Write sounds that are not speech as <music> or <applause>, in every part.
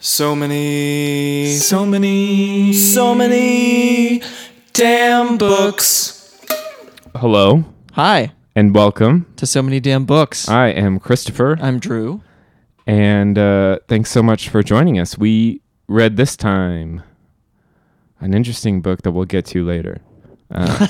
So many, so many, so many damn books. Hello Hi and welcome. to so many damn books. I am Christopher, I'm Drew. and uh, thanks so much for joining us. We read this time an interesting book that we'll get to later. Uh,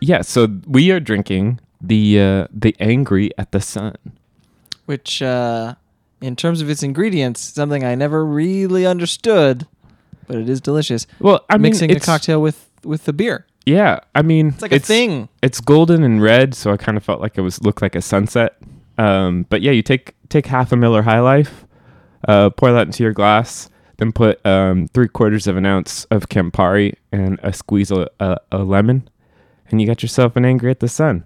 <laughs> yeah, so we are drinking the uh, the Angry at the Sun. Which, uh, in terms of its ingredients, something I never really understood, but it is delicious. Well, I mean, Mixing a cocktail with with the beer. Yeah, I mean, It's like a thing. It's golden and red, so I kind of felt like it was looked like a sunset. Um, but yeah, you take take half a Miller High Life, uh, pour that into your glass, then put um, three quarters of an ounce of Campari and a squeeze of a, a lemon, and you got yourself an Angry at the Sun.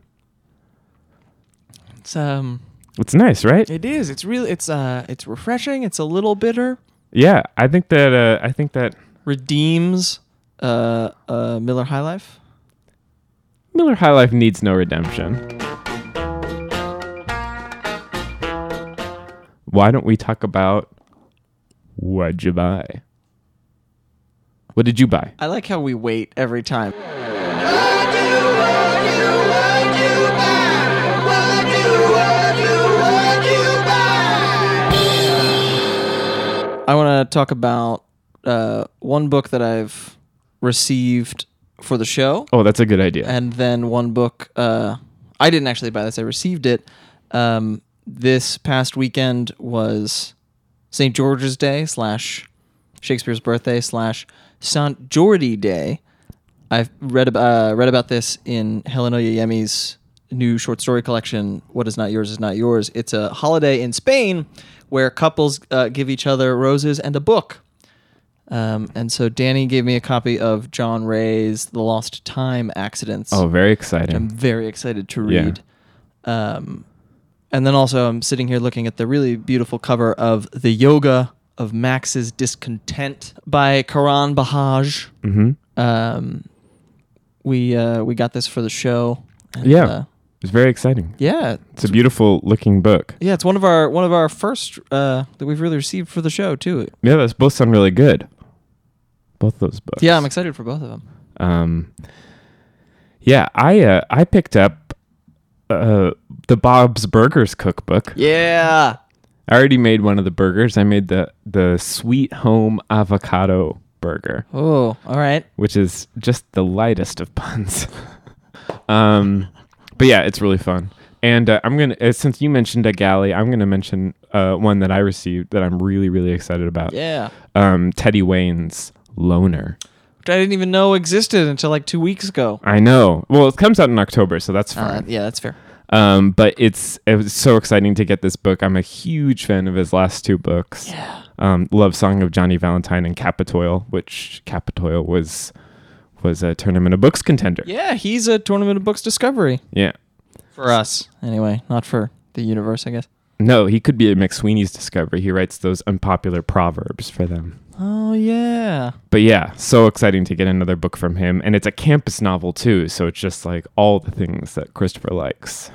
It's um, It's nice, right? it is. It's really it's uh, it's refreshing. It's a little bitter. Yeah, I think that uh, I think that Redeems uh, uh, Miller High Life. Miller High Life needs no redemption. Why don't we talk about what'd you buy? What did you buy? I like how we wait every time. I want to talk about uh, one book that I've received for the show, Oh, that's a good idea. and then one book uh, I didn't actually buy this. I received it. Um, this past weekend was St. George's Day slash Shakespeare's birthday slash St. Jordi Day. I've read about uh, read about this in Helen Oyeyemi's new short story collection. What is not yours is not yours. It's a holiday in Spain where couples uh, give each other roses and a book. Um, and so Danny gave me a copy of John Wray's The Lost Time Accidents. oh, very exciting. I'm very excited to Yeah. read. Um, and then also, I'm sitting here looking at the really beautiful cover of The Yoga of Max's Discontent by Karan Bajaj. hmm Um, we uh, we got this for the show. and, Yeah. uh, It's very exciting. yeah, It's a beautiful looking book. yeah. It's one of our one of our first uh, that we've really received for the show too. Yeah, those both sound really good. Both those books. Yeah, I'm excited for both of them. Um, yeah, I uh, I picked up uh, the Bob's Burgers cookbook. Yeah, I already made one of the burgers. I made the the sweet home avocado burger, Oh, all right. which is just the lightest of puns. <laughs> um, but yeah, it's really fun. And uh, I'm gonna uh, since you mentioned a galley, I'm gonna mention uh, one that I received that I'm really really excited about. Yeah, Um, Teddy Wayne's Loner. which I didn't even know existed until like two weeks ago. I know. Well, it comes out in October, so that's Uh, fine. yeah, that's fair. Um, but it's it was so exciting to get this book. I'm a huge fan of his last two books. Yeah. Um, Love Song of Johnny Valentine and Kapitoil, which Kapitoil was was a tournament of books contender. Yeah, he's a tournament of books discovery Yeah. for us, anyway, not for the universe, I guess. No, he could be a McSweeney's discovery. He writes those unpopular proverbs for them. Oh yeah, But yeah, so exciting to get another book from him. And it's a campus novel too, so it's just like all the things that Christopher likes.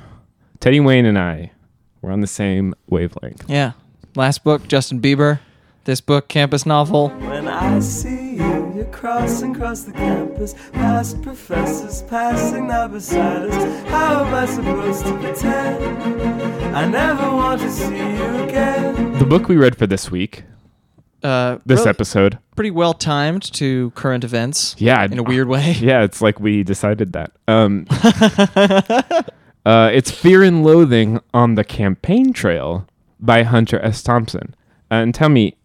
Teddy Wayne and I were on the same wavelength. yeah. Last book, Justin Bieber. This book, campus novel. When I see you, you're crossing across the campus, past professors passing now beside us. How am I supposed to pretend? I never want to see you again. The book we read for this week, Uh, this really episode, pretty well timed to current events. Yeah, in a weird way. Yeah, it's like we decided that. Um, <laughs> uh, it's Fear and Loathing on the Campaign Trail by Hunter S. Thompson. Uh, and tell me,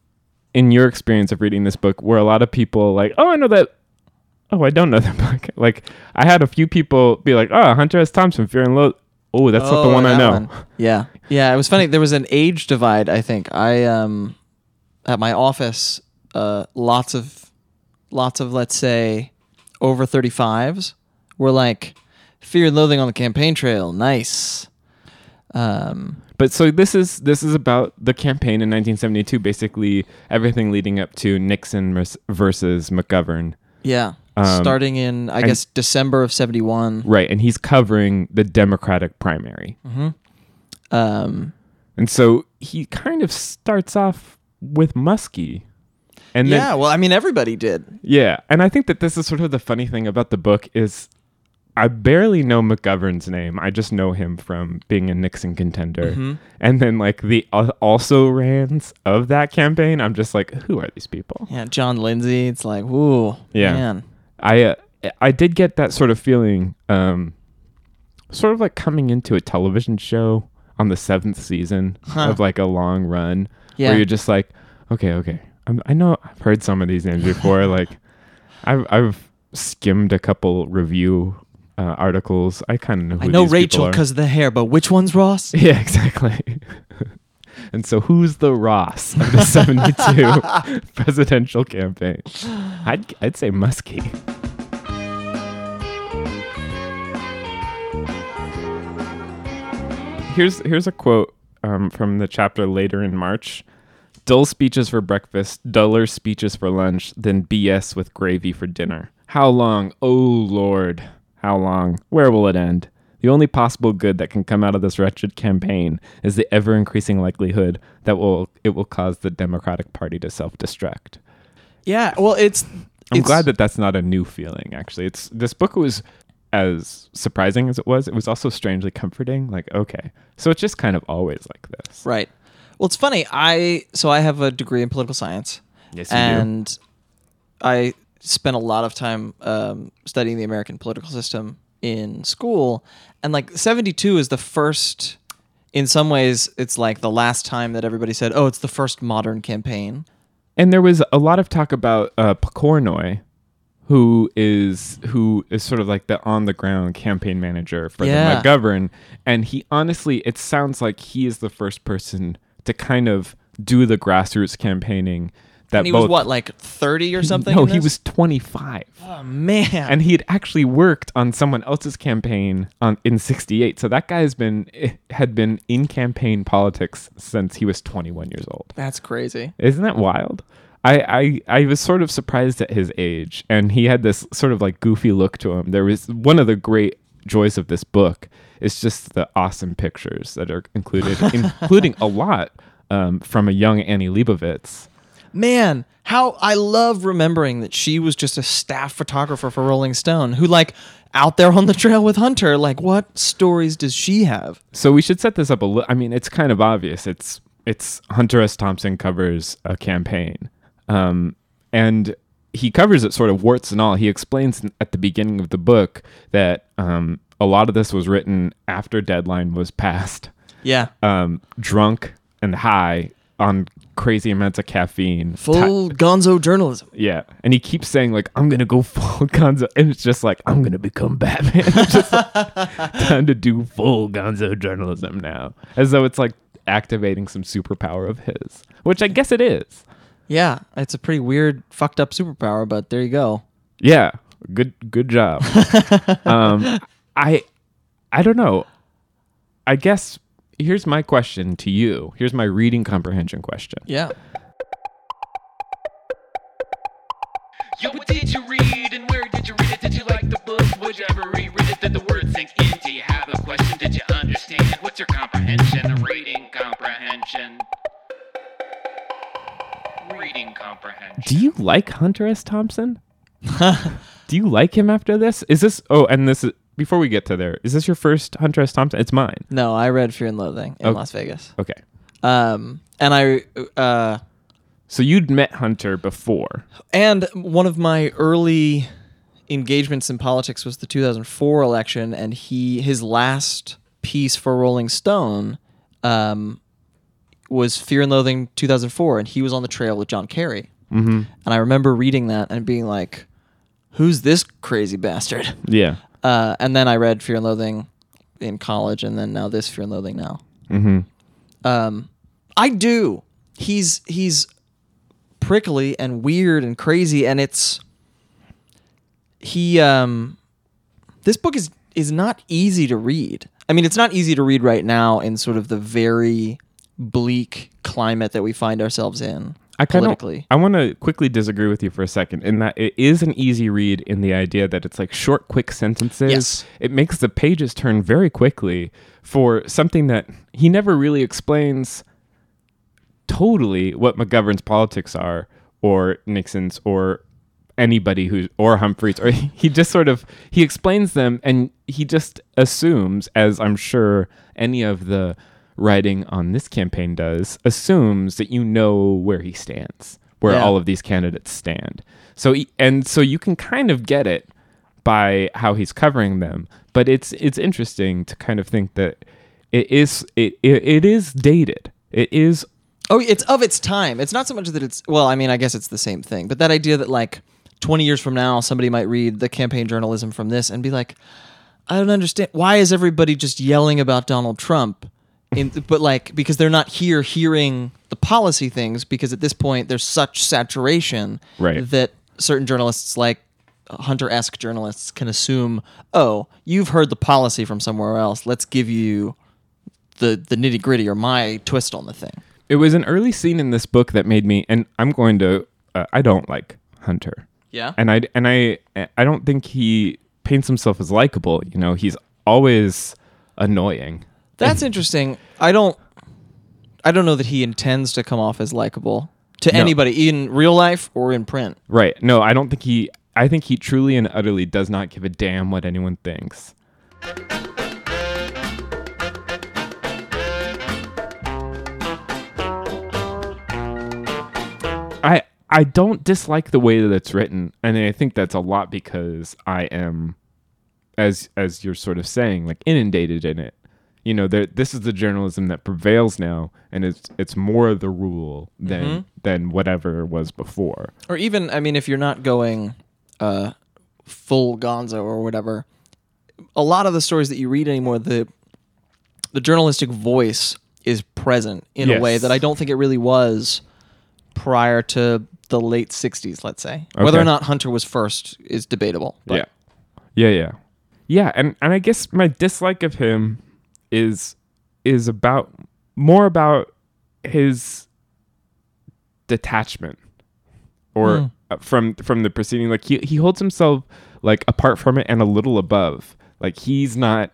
in your experience of reading this book, were a lot of people like, "Oh, I know that." Oh, I don't know that <laughs> book. Like, I had a few people be like, "Oh, Hunter S. Thompson, Fear and Loathing." Oh, that's not the one I know. one. Yeah, yeah. It was funny. There was an age divide. I think I um at my office, uh, lots of lots of let's say over thirty fives were like Fear and Loathing on the Campaign Trail. Nice. Um, But so this is this is about the campaign in 1972, basically everything leading up to Nixon versus McGovern. yeah. Um, Starting in, I guess, December of 71. Right, and he's covering the Democratic primary. Hmm. Um, And so he kind of starts off with Muskie. And then yeah, well, I mean, everybody did. Yeah, and I think that this is sort of the funny thing about the book is I barely know McGovern's name. I just know him from being a Nixon contender. Mm-hmm. And then like the al- also rans of that campaign, I'm just like, who are these people? Yeah, John Lindsay. It's like, whoo, Yeah. man. I uh, I did get that sort of feeling um sort of like coming into a television show on the 7th season Huh. of like a long run Yeah. where you're just like, okay, okay. I'm, I know I've heard some of these names before. <laughs> like, I've I've skimmed a couple review uh, articles. I kind of know. Who I know Rachel because of the hair, but which one's Ross? <laughs> Yeah, exactly. <laughs> and so, who's the Ross of the '72 <laughs> presidential campaign? I'd I'd say Muskie. Here's here's a quote um, from the chapter later in March. Dull speeches for breakfast, duller speeches for lunch, then BS with gravy for dinner. How long, oh Lord, how long? Where will it end? The only possible good that can come out of this wretched campaign is the ever increasing likelihood that will it will cause the Democratic Party to self-destruct. Yeah, well, it's. I'm it's- glad that that's not a new feeling. Actually, it's this book was as surprising as it was. It was also strangely comforting. Like, okay, so it's just kind of always like this. Right. Well, it's funny. I so I have a degree in political science, Yes, you do. and I spent a lot of time um, studying the American political system in school. And like '72 is the first. In some ways, it's like the last time that everybody said, "Oh, it's the first modern campaign." And there was a lot of talk about uh, Pokorny, who is who is sort of like the on the ground campaign manager for Yeah. the McGovern, and he honestly, it sounds like he is the first person to kind of do the grassroots campaigning. That And he both, was what, like 30 or something? No, he was 25. Oh man. and he had actually worked on someone else's campaign on in 68 so that guy has been eh, had been in campaign politics since he was 21 years old That's crazy. isn't that wild I, I I was sort of surprised at his age, and he had this sort of like goofy look to him. There was one of the great joys of this book is just the awesome pictures that are included, <laughs> including a lot um, from a young Annie Leibovitz. Man, how I love remembering that she was just a staff photographer for Rolling Stone who like out there on the trail with Hunter, like what stories does she have? So we should set this up a little. I mean, it's kind of obvious. It's it's Hunter S. Thompson covers a campaign, um, and he covers it sort of warts and all. He explains at the beginning of the book that um, a lot of this was written after deadline was passed, Yeah. um, drunk and high on crazy amounts of caffeine. Ti- Full gonzo journalism. yeah, and he keeps saying like, "I'm gonna go <laughs> full Gonzo," and it's just like, "I'm gonna become Batman." <laughs> Just like, time to do full Gonzo journalism now, as though it's like activating some superpower of his, which I guess it is. Yeah, it's a pretty weird, fucked up superpower, but there you go. Yeah, good good job. <laughs> um, I I don't know. I guess here's my question to you. Here's my reading comprehension question. Yeah. Yo, what did you read and where did you read it? Did you like the book? Would you ever reread it? Did the words sink in? Do you have a question? Did you understand? What's your comprehension? Reading comprehension. Reading comprehension. Do you like Hunter S. Thompson? <laughs> Do you like him after this? Is this oh and this is before we get to there, is this your first Hunter S. Thompson? It's mine. No, I read Fear and Loathing in Oh. Las Vegas. Okay. Um, and I, uh, So you'd met Hunter before. and one of my early engagements in politics was the 2004 election, and he his last piece for Rolling Stone, um, was Fear and Loathing 2004, and he was on the trail with John Kerry. Mm-hmm. And I remember reading that and being like, "Who's this crazy bastard?" Yeah. Uh, and then I read Fear and Loathing in college, and then now this Fear and Loathing now. Mm-hmm. Um, I do. He's he's prickly and weird and crazy, and it's he. Um, this book is is not easy to read. I mean, it's not easy to read right now in sort of the very bleak climate that we find ourselves in I kind of. I want to quickly disagree with you for a second in that it is an easy read in the idea that it's like short, quick sentences. Yes. It makes the pages turn very quickly for something that he never really explains totally what McGovern's politics are or Nixon's or anybody who or Humphreys or <laughs> he just sort of he explains them and he just assumes as I'm sure any of the writing on this campaign does assumes that you know where he stands where Yeah. all of these candidates stand so he- and so you can kind of get it by how he's covering them but it's it's interesting to kind of think that it is it, it, it is dated it is Oh, it's of its time. It's not so much that it's well, I mean, I guess it's the same thing. But that idea that like 20 years from now somebody might read the campaign journalism from this and be like, I don't understand why is everybody just yelling about Donald Trump? In, but like because they're not here hearing the policy things because at this point there's such saturation Right. that certain journalists like hunter-esque journalists can assume oh you've heard the policy from somewhere else. Let's give you the the nitty-gritty or my twist on the thing. It was an early scene in this book that made me and i'm going to uh, i don't like hunter. Yeah? And i and i i don't think he paints himself as likable you know? He's always annoying That's interesting. I don't I don't know that he intends to come off as likable to No. anybody in real life or in print. right no i don't think he i think he truly and utterly does not give a damn what anyone thinks I I don't dislike the way that it's written, and I think that's a lot because I am, as as you're sort of saying, like inundated in it. You know, this is the journalism that prevails now, and it's it's more the rule than than whatever was before. Or even I mean if you're not going uh full gonzo or whatever, a lot of the stories that you read anymore the the journalistic voice is present in a way that I don't think it really was prior to the late 60s, let's say. Whether or not Hunter was first is debatable. But yeah, yeah, yeah, yeah. And and I guess my dislike of him is is about more about his detachment or uh, from from the proceeding. Like he he holds himself like apart from it and a little above. Like he's not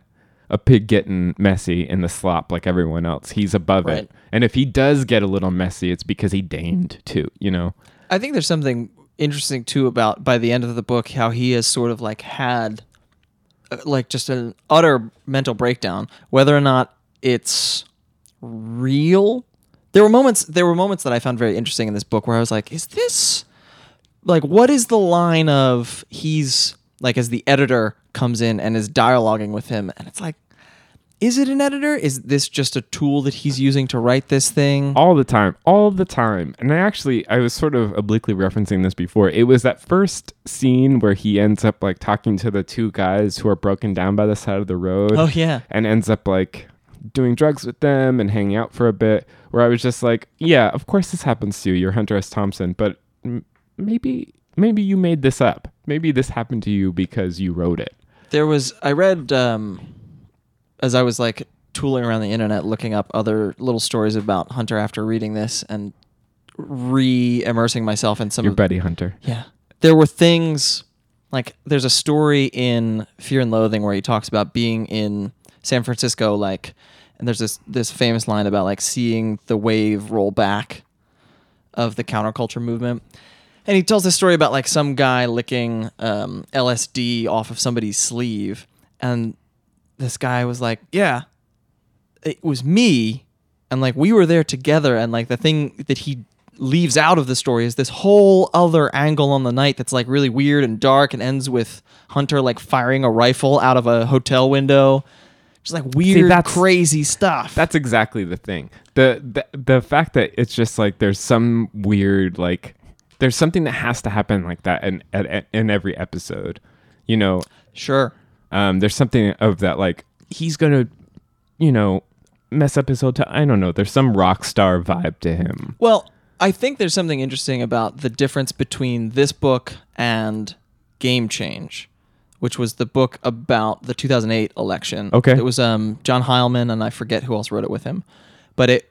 a pig getting messy in the slop like everyone else. He's above Right. it. And if he does get a little messy, it's because he deigned to. You know. I think there's something interesting too about by the end of the book how he has sort of like had like just an utter mental breakdown whether or not it's real. There were moments there were moments that I found very interesting in this book where I was like is this like what is the line of he's like as the editor comes in and is dialoguing with him and it's like is it an editor? Is this just a tool that he's using to write this thing? All the time all the time. And i actually i was sort of obliquely referencing this before. It was that first scene where he ends up like talking to the two guys who are broken down by the side of the road oh yeah. and ends up like doing drugs with them and hanging out for a bit where i was just like yeah of course this happens to you. You're hunter s. Thompson but m- maybe maybe you made this up. Maybe this happened to you because you wrote it. There was I read um, as I was like tooling around the internet looking up other little stories about Hunter after reading this and re-immersing myself in some your of buddy hunter yeah. There were things like there's a story in Fear and Loathing where he talks about being in San Francisco like and there's this this famous line about like seeing the wave roll back of the counterculture movement. And he tells this story about like some guy licking um, LSD off of somebody's sleeve, and this guy was like, "Yeah, it was me," and like we were there together. And like the thing that he leaves out of the story is this whole other angle on the night that's like really weird and dark, and ends with Hunter like firing a rifle out of a hotel window. Just like weird, that's- crazy stuff. That's exactly the thing. The, the the fact that it's just like there's some weird like there's something that has to happen like that in in, in every episode. You know, sure. Um, there's something of that like he's gonna, you know, mess up his hotel. I don't know. There's some rock star vibe to him. Well, I think there's something interesting about the difference between this book and Game Change, which was the book about the 2008 election. Okay. It was um, John Heilemann, and I forget who else wrote it with him, but it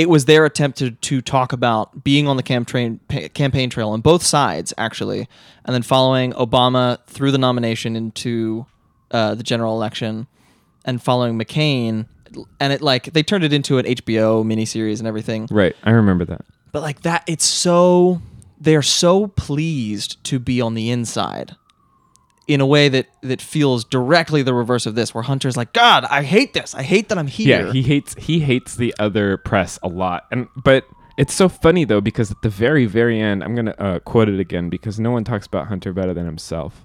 it was their attempt to, to talk about being on the campaign campaign trail on both sides actually, and then following Obama through the nomination into uh, the general election, and following McCain, and it like they turned it into an HBO miniseries and everything Right. I remember that. but like that it's so they're so pleased to be on the inside in a way that that feels directly the reverse of this where hunter's like god i hate this i hate that i'm here Yeah, he hates he hates the other press a lot, and but it's so funny though because at the very very end, I'm gonna uh, quote it again because no one talks about Hunter better than himself.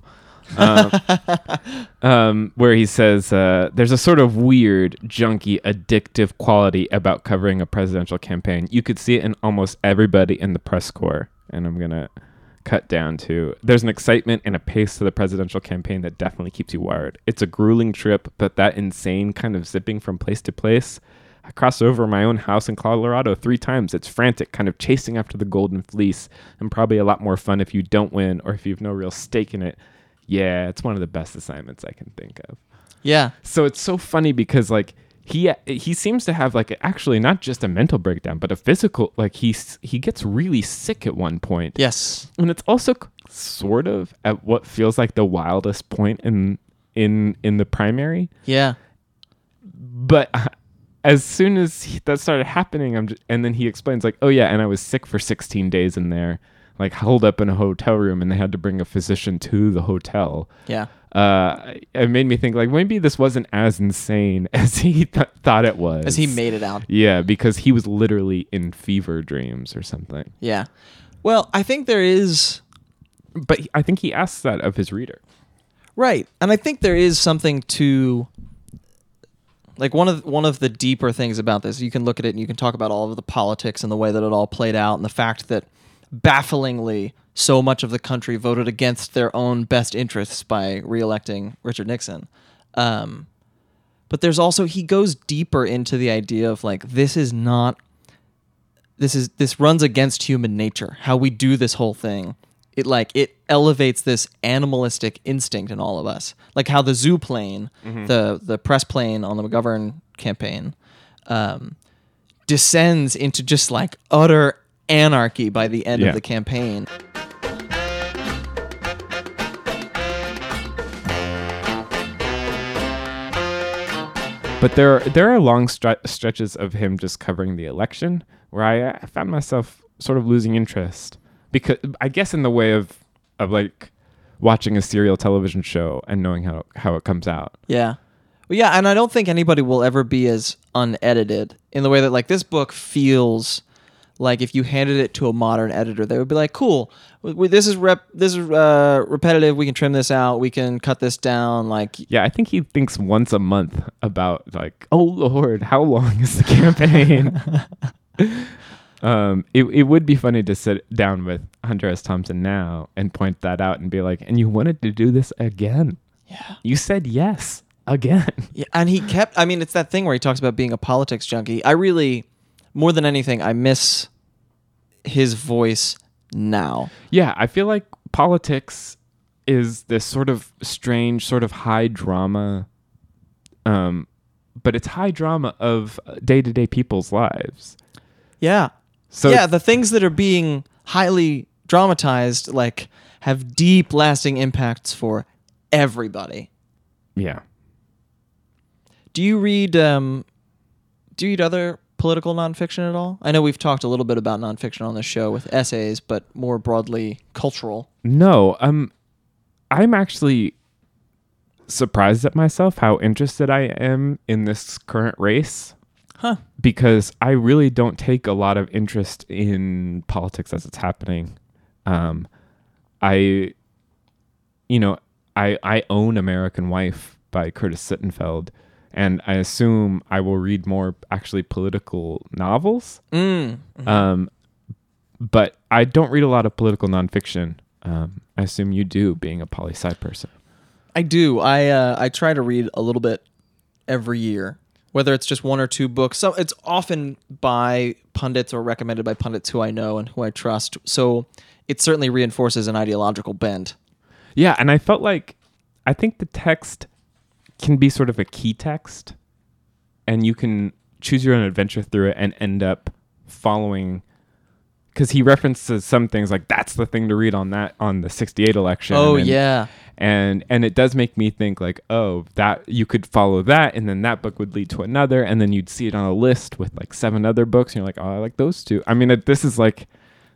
Um, <laughs> um, where he says uh, there's a sort of weird, junky, addictive quality about covering a presidential campaign. You could see it in almost everybody in the press corps, and I'm gonna cut down to there's an excitement and a pace to the presidential campaign that definitely keeps you wired. It's a grueling trip, but that insane kind of zipping from place to place. I crossed over my own house in Colorado three times. It's frantic, kind of chasing after the golden fleece, and probably a lot more fun if you don't win or if you've no real stake in it. Yeah, it's one of the best assignments I can think of. yeah So it's so funny because like he he seems to have like actually not just a mental breakdown, but a physical like he's he gets really sick at one point. yes And it's also sort of at what feels like the wildest point in in in the primary. yeah But uh, as soon as he, that started happening, I'm just, and then he explains like, "Oh yeah, and I was sick for 16 days in there, like holed up in a hotel room, and they had to bring a physician to the hotel." yeah Uh, it made me think like maybe this wasn't as insane <laughs> as he th- thought it was. as he made it out Yeah, because he was literally in fever dreams or something. yeah well i think there is But I think he asks that of his reader. Right. And I think there is something to like one of one of the deeper things about this. You can look at it and you can talk about all of the politics and the way that it all played out and the fact that bafflingly so much of the country voted against their own best interests by reelecting Richard Nixon. Um, but there's also he goes deeper into the idea of like this is not this is this runs against human nature how we do this whole thing. It like it elevates this animalistic instinct in all of us. Like how the zoo plane the the press plane on the mcgovern campaign um, descends into just like utter anarchy by the end Yeah. of the campaign But there are, there are long stre- stretches of him just covering the election where I, uh, found myself sort of losing interest because I guess in the way of of like watching a serial television show and knowing how how it comes out. Yeah. Well, yeah, and I don't think anybody will ever be as unedited in the way that like this book feels like if you handed it to a modern editor, they would be like, "Cool, this is rep, this is uh, repetitive. We can trim this out. We can cut this down." Like, Yeah, I think he thinks once a month about like, oh Lord, how long is the campaign? <laughs> um, it it would be funny to sit down with Hunter S. Thompson now and point that out and be like, and you wanted to do this again? yeah, You said yes again. yeah, and he kept. I mean, it's that thing where he talks about being a politics junkie. I really, more than anything, I miss his voice now. Yeah, I feel like politics is this sort of strange, sort of high drama, um, but it's high drama of day to day people's lives. Yeah. So yeah, the things that are being highly dramatized like have deep lasting impacts for everybody. yeah. Do you read um do you read other political nonfiction at all? I know we've talked a little bit about nonfiction on this show with essays, but more broadly cultural. No, um, I'm actually surprised at myself how interested I am in this current race. Huh. Because I really don't take a lot of interest in politics as it's happening. Um, I, you know, I I own American Wife by Curtis Sittenfeld, and I assume I will read more actually political novels. Mm. Um, but I don't read a lot of political nonfiction. Um, I assume you do, being a poli sci person. I do. I uh, I try to read a little bit every year, whether it's just one or two books. So it's often by pundits or recommended by pundits who I know and who I trust. So it certainly reinforces an ideological bent. Yeah, and I felt like I think the text can be sort of a key text, and you can choose your own adventure through it and end up following. Because he references some things like that's the thing to read on that on the '68 election. Oh and- yeah. and and it does make me think like oh that you could follow that and then that book would lead to another and then you'd see it on a list with like seven other books and you're like oh i like those two i mean it, this is like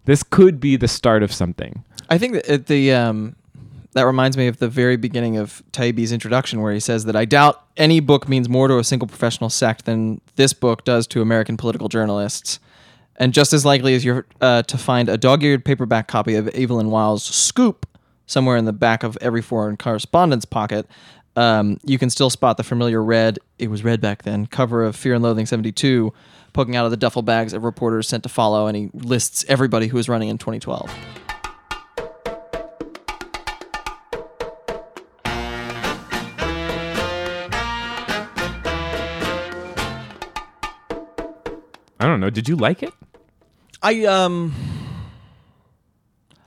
this could be the start of something I think that the um, that reminds me of the very beginning of Taibbi's introduction, where he says that I doubt any book means more to a single professional sect than this book does to American political journalists. And just as likely as you're uh, to find a dog-eared paperback copy of Evelyn Wild's Scoop somewhere in the back of every foreign correspondent's pocket, um, you can still spot the familiar red, it was red back then, cover of Fear and Loathing 72 poking out of the duffel bags of reporters sent to follow, and he lists everybody who was running in 2012. I don't know did you like it I um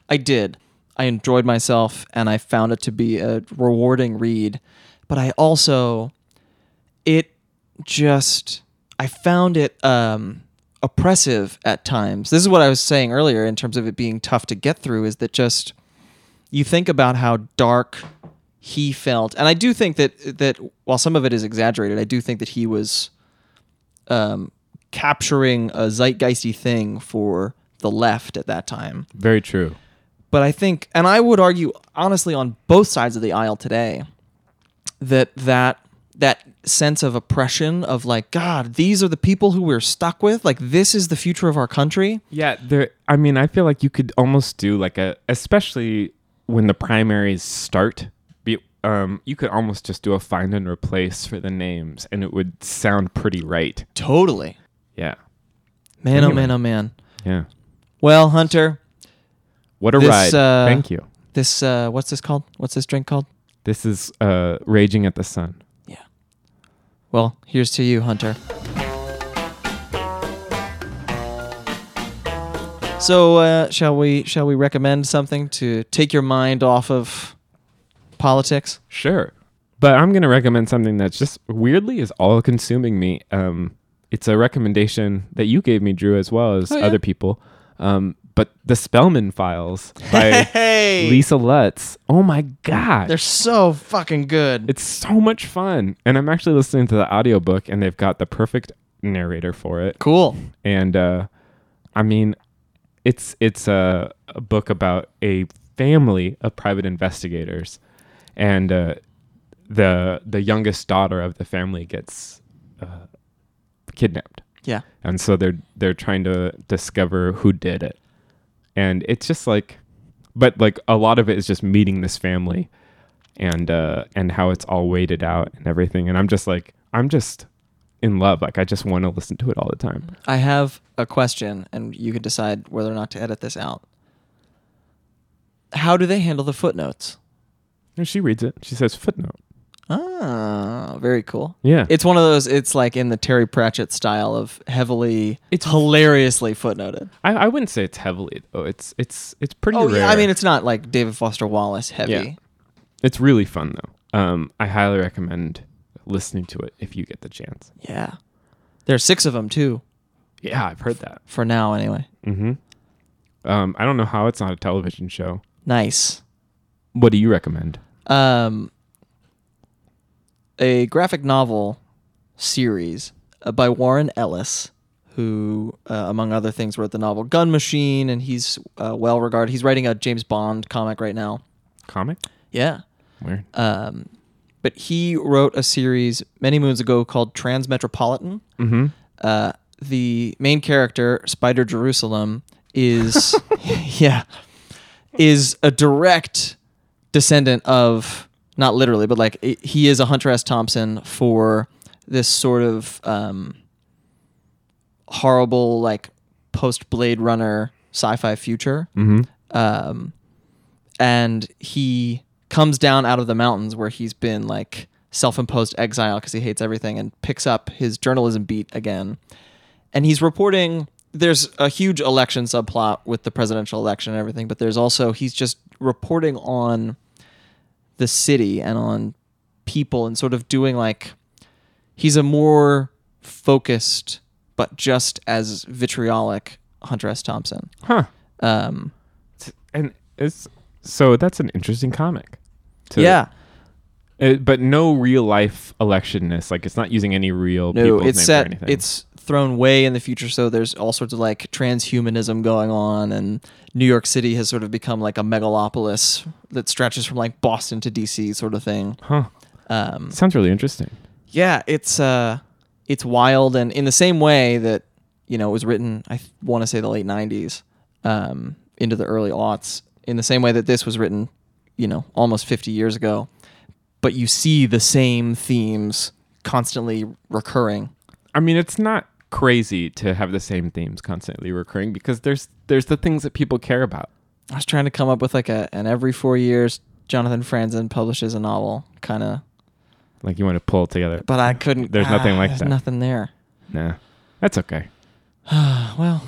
I did. I enjoyed myself and I found it to be a rewarding read, but I also it just I found it um oppressive at times. This is what I was saying earlier in terms of it being tough to get through is that just you think about how dark he felt. And I do think that that while some of it is exaggerated, I do think that he was um, capturing a zeitgeisty thing for the left at that time. very true But I think, and I would argue honestly on both sides of the aisle today, that that that sense of oppression of like God, these are the people who we're stuck with. Like this is the future of our country. yeah there i mean i feel like you could almost do like a especially when the primaries start be, um, you could almost just do a find and replace for the names and it would sound pretty right Totally, man. Oh man. Oh man. yeah Well, Hunter, what a This, ride uh, thank you this uh, what's this called? What's this drink called? This is uh, Raging at the Sun. Yeah. Well, here's to you, Hunter. So, uh, shall we shall we recommend something to take your mind off of politics? Sure. But I'm going to recommend something that's just weirdly is all consuming me. Um, it's a recommendation that you gave me, Drew, as well as Oh, yeah? other people. Um, but The Spellman Files by <laughs> Hey, Lisa Lutz. Oh my God. they're so fucking good. it's so much fun. And I'm actually listening to the audiobook, and they've got the perfect narrator for it. cool. and uh, I mean, it's it's a, a book about a family of private investigators, and uh, the the youngest daughter of the family gets uh, kidnapped, Yeah. and so they're they're trying to discover who did it, and it's just like, but like a lot of it is just meeting this family, and uh, and how it's all weighted out and everything, and I'm just like I'm just in love, like I just want to listen to it all the time. I have a question, and you can decide whether or not to edit this out. How do they handle the footnotes? And she reads it. She says footnote. Ah, very cool. Yeah. It's one of those. It's like in the Terry Pratchett style of heavily, It's- hilariously footnoted. I, I wouldn't say it's heavily though. It's it's it's pretty Oh rare. yeah, I mean it's not like David Foster Wallace heavy. Yeah. it's really fun though. Um, I highly recommend listening to it if you get the chance. Yeah. There's six of them too, Yeah, I've heard that. for now anyway. Mm-hmm. Um, I don't know how it's not a television show. Nice. What do you recommend? Um, a graphic novel series uh, by Warren Ellis, who, uh, among other things, wrote the novel Gun Machine, and he's uh, well regarded. He's writing a James Bond comic right now. Comic? Yeah. Where? Um, but he wrote a series many moons ago called Transmetropolitan. Mm-hmm. Uh, the main character, Spider Jerusalem, is <laughs> <laughs> yeah, is a direct descendant of not literally, but like i he is a Hunter S. Thompson for this sort of um, horrible like post Blade Runner sci-fi future Mm-hmm. um, and he comes down out of the mountains where he's been like self-imposed exile because he hates everything and picks up his journalism beat again and he's reporting there's a huge election subplot with the presidential election and everything but there's also he's just reporting on the city and on people and sort of doing like he's a more focused but just as vitriolic Hunter S. Thompson. Huh. Um, And it's so that's an interesting comic. to- yeah, Uh, but no real life electionness. Like it's not using any real no, people's it's names or set. anything. It's thrown way in the future, so there's all sorts of like transhumanism going on, and New York City has sort of become like a megalopolis that stretches from like Boston to DC, sort of thing. huh. Um, Sounds really interesting. yeah, it's uh, it's wild, and in the same way that you know it was written, I want to say the late '90s, um, into the early aughts. In the same way that this was written, you know, almost 50 years ago, but you see the same themes constantly recurring. I mean, it's not crazy to have the same themes constantly recurring because there's there's the things that people care about. I was trying to come up with like a an every four years Jonathan Franzen publishes a novel kind of, Like you want to pull it together. but I couldn't. There's nothing ah, like there's that. Nothing there. Nah, that's okay. <sighs> well,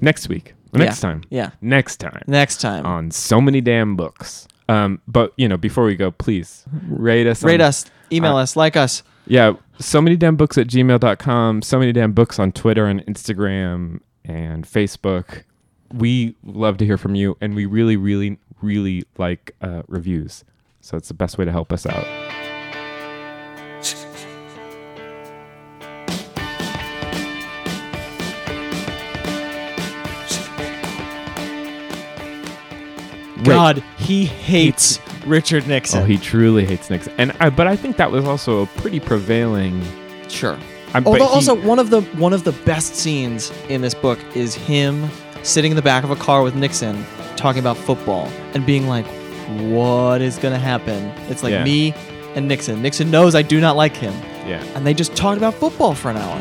Next week, next yeah, time, Yeah, next time next time. on so many damn books. Um, but you know, before we go, please rate us. Rate on- us, email uh, us, like us. Yeah, so many damn books at gmail.com, so many damn books on Twitter and Instagram and Facebook. We love to hear from you, and we really, really, really like uh, reviews. So it's the best way to help us out. God, he hates Richard Nixon. Oh, he truly hates Nixon, and I, but I think that was also a pretty prevailing. sure. I, but Although he- also one of the one of the best scenes in this book is him sitting in the back of a car with Nixon talking about football and being like, "What is gonna happen?" It's like Yeah. me and Nixon. Nixon knows I do not like him, yeah, and they just talked about football for an hour.